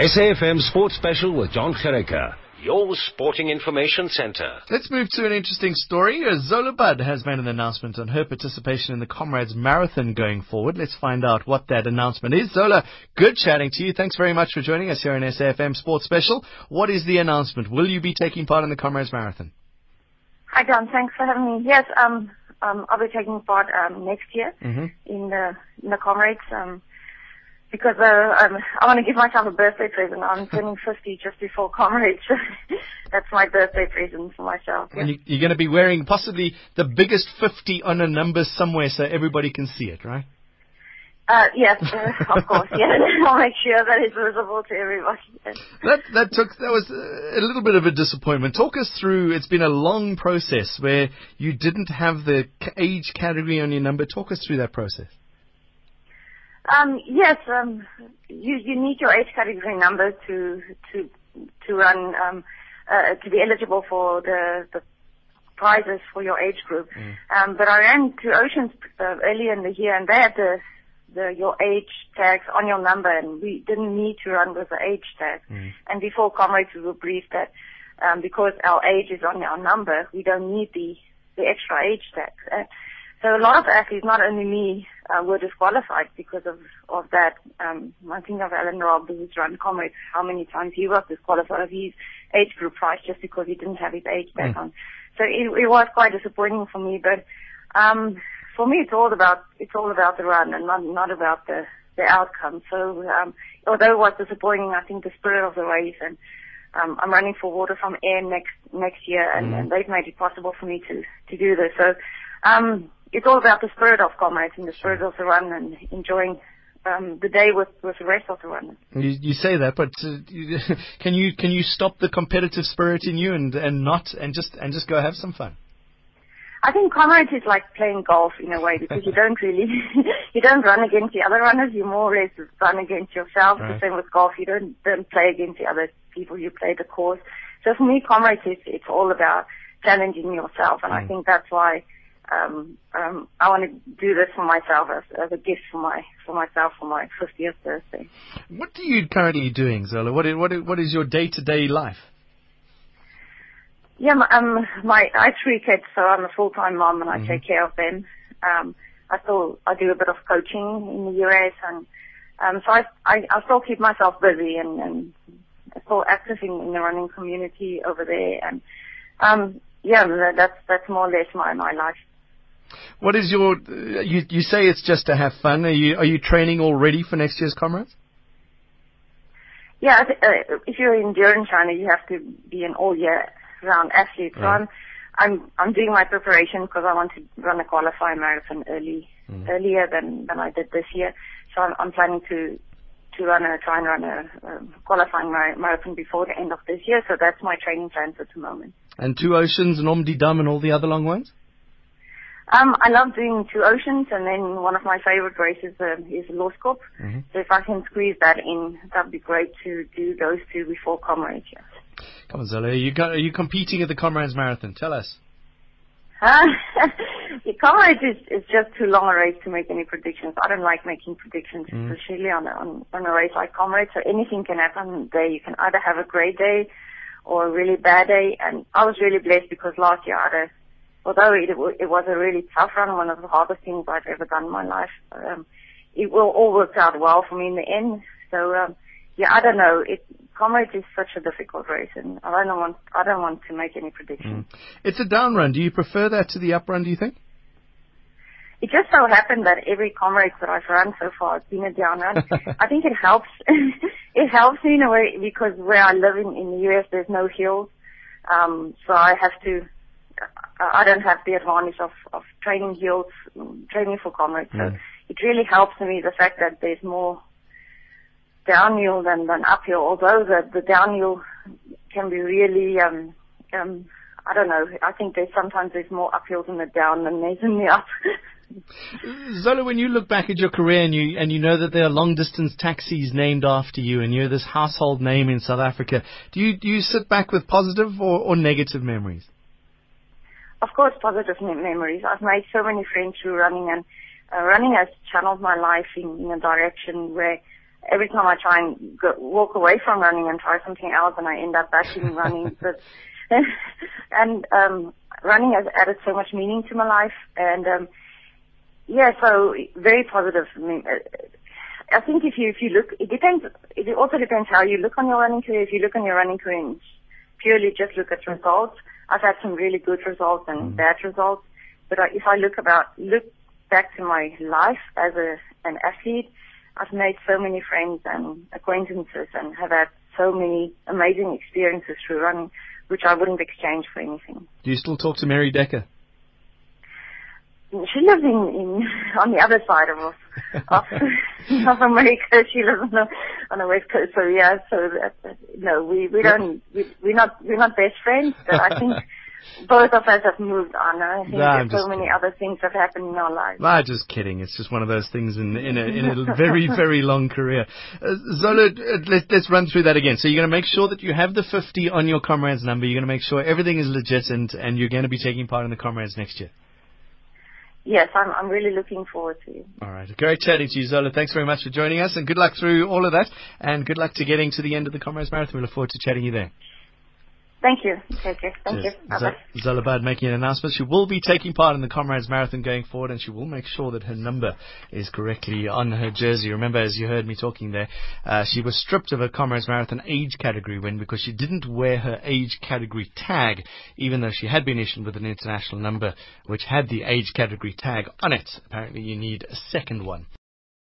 SAFM Sports Special with John Gericke, your sporting information center. Let's move to an interesting story. Uh, Zola Budd has made an announcement on her participation in the Comrades Marathon going forward. Let's find out what that announcement is. Zola, good chatting to you. Thanks very much for joining us here on SAFM Sports Special. What is the announcement? Will you be taking part in the Comrades Marathon? Hi, John. Thanks for having me. Yes, um, um, I'll be taking part um, next year Mm-hmm. in the in the comrades. Um, because uh, um, I want to give myself a birthday present. I'm turning 50 just before comrades. That's my birthday present for myself. And you, you're going to be wearing possibly the biggest 50 on a number somewhere so everybody can see it, right? Uh, yes, uh, of course. Yeah, I'll make sure that it's visible to everybody. That that took that was a little bit of a disappointment. Talk us through. It's been a long process where you didn't have the age category on your number. Talk us through that process. Um, yes, um, you you need your age category number to to to run um, uh, to be eligible for the the prizes for your age group. Um, but I ran Two Oceans uh, earlier in the year, and they had the the your age tags on your number, and we didn't need to run with the age tag. And before comrades, we were briefed that um, because our age is on our number, we don't need the the extra age tag. Uh, so a lot of athletes, not only me, uh, were disqualified because of, of that. Um, I think of Alan Robb, who's run comrades, how many times he was disqualified of his age group prize just because he didn't have his age tag on. So it, it was quite disappointing for me, but, um, for me it's all about, it's all about the run and not, not about the, the outcome. So, um, although it was disappointing, I think the spirit of the race and, um, I'm running for Water from Air next, next year and, and they've made it possible for me to, to do this. So, um, it's all about the spirit of comrades and the spirit of the run and enjoying um, the day with, with the rest of the runners. You, you say that, but uh, you, can you can you stop the competitive spirit in you and, and not and just and just go have some fun? I think comrades is like playing golf in a way because you don't really, you don't run against the other runners. You more or less run against yourself. Right. The same with golf. You don't don't play against the other people. You play the course. So for me, comrades is it's all about challenging yourself, and I think that's why um, um, I want to do this for myself as, as a gift for my for myself for my 50th birthday. What are you currently doing, Zola? What is, what is, what is your day to day life? Yeah, my, um, my I have three kids, so I'm a full time mom and I take care of them. Um, I still I do a bit of coaching in the US, and um, so I, I I still keep myself busy and and still active in, in the running community over there, and um, yeah, that's that's more or less my my life. What is your? You you say it's just to have fun. Are you are you training already for next year's comrades? Yeah, uh, if you're in endurance runner, you have to be an all year round athlete. So Right. I'm, I'm, I'm doing my preparation because I want to run a qualifying marathon early, earlier than, than I did this year. So I'm, I'm planning to, to run a, try and run a, um qualifying mar- marathon before the end of this year. So that's my training plans at the moment. And Two Oceans and Om Die Dam and all the other long ones. Um, I love doing two oceans, and then one of my favorite races um, is Law Corp. So if I can squeeze that in, that'd be great to do those two before comrades. Come on, Zola. Are you are you competing at the Comrades Marathon? Tell us. Huh? the comrades is, is just too long a race to make any predictions. I don't like making predictions, especially on a, on, on a race like comrades. So anything can happen there. You can either have a great day or a really bad day. And I was really blessed because last year I had a, although it, it was a really tough run, one of the hardest things I've ever done in my life, um, it will all worked out well for me in the end. So, um, yeah, I don't know. It, comrades is such a difficult race and I don't want, I don't want to make any predictions. It's a down run. Do you prefer that to the up run? Do you think? It just so happened that every comrade that I've run so far has been a down run. I think it helps. it helps me in a way because where I live in, in the US, there's no hills. Um, so I have to, I I don't have the advantage of, of training hills, mm, training for comrades. So it really helps me the fact that there's more downhill than, than uphill, although the, the downhill can be really, um, um, I don't know, I think there's sometimes there's more uphills in the down than there's in the up. Zola, when you look back at your career and you and you know that there are long distance taxis named after you and you're this household name in South Africa, do you do you sit back with positive or, or negative memories? Of course, positive mem- memories. I've made so many friends through running, and uh, running has channeled my life in, in a direction where every time I try and go, walk away from running and try something else, and I end up back in running. But and um, running has added so much meaning to my life, and um, yeah, so very positive. I uh, I think if you if you look, it depends. It also depends how you look on your running career. If you look on your running career and purely just look at results, I've had some really good results and mm. bad results. But if I look about look back to my life as a an athlete, I've made so many friends and acquaintances and have had so many amazing experiences through running, which I wouldn't exchange for anything. Do you still talk to Mary Decker? She lives in, in on the other side of of, of America. She lives on the on the west coast. So yeah, so that, no, we we don't we, we're not we're not best friends, but I think both of us have moved on. I think nah, so many kidding. other things have happened in our lives. Nah, just kidding. It's just one of those things in in a, in a very very long career. Uh, Zola, uh, let, let's run through that again. So you're going to make sure that you have the 50 on your comrades number. You're going to make sure everything is legit, and and you're going to be taking part in the comrades next year. Yes, I'm, I'm really looking forward to it. All right. Great chatting to you, Zola. Thanks very much for joining us, and good luck through all of that, and good luck to getting to the end of the Comrades Marathon. We look forward to chatting you there. Thank you. Care. Thank Cheers. you. Zola Budd making an announcement. She will be taking part in the Comrades Marathon going forward, and she will make sure that her number is correctly on her jersey. Remember, as you heard me talking there, uh, she was stripped of her Comrades Marathon age category win because she didn't wear her age category tag, even though she had been issued with an international number which had the age category tag on it. Apparently, you need a second one.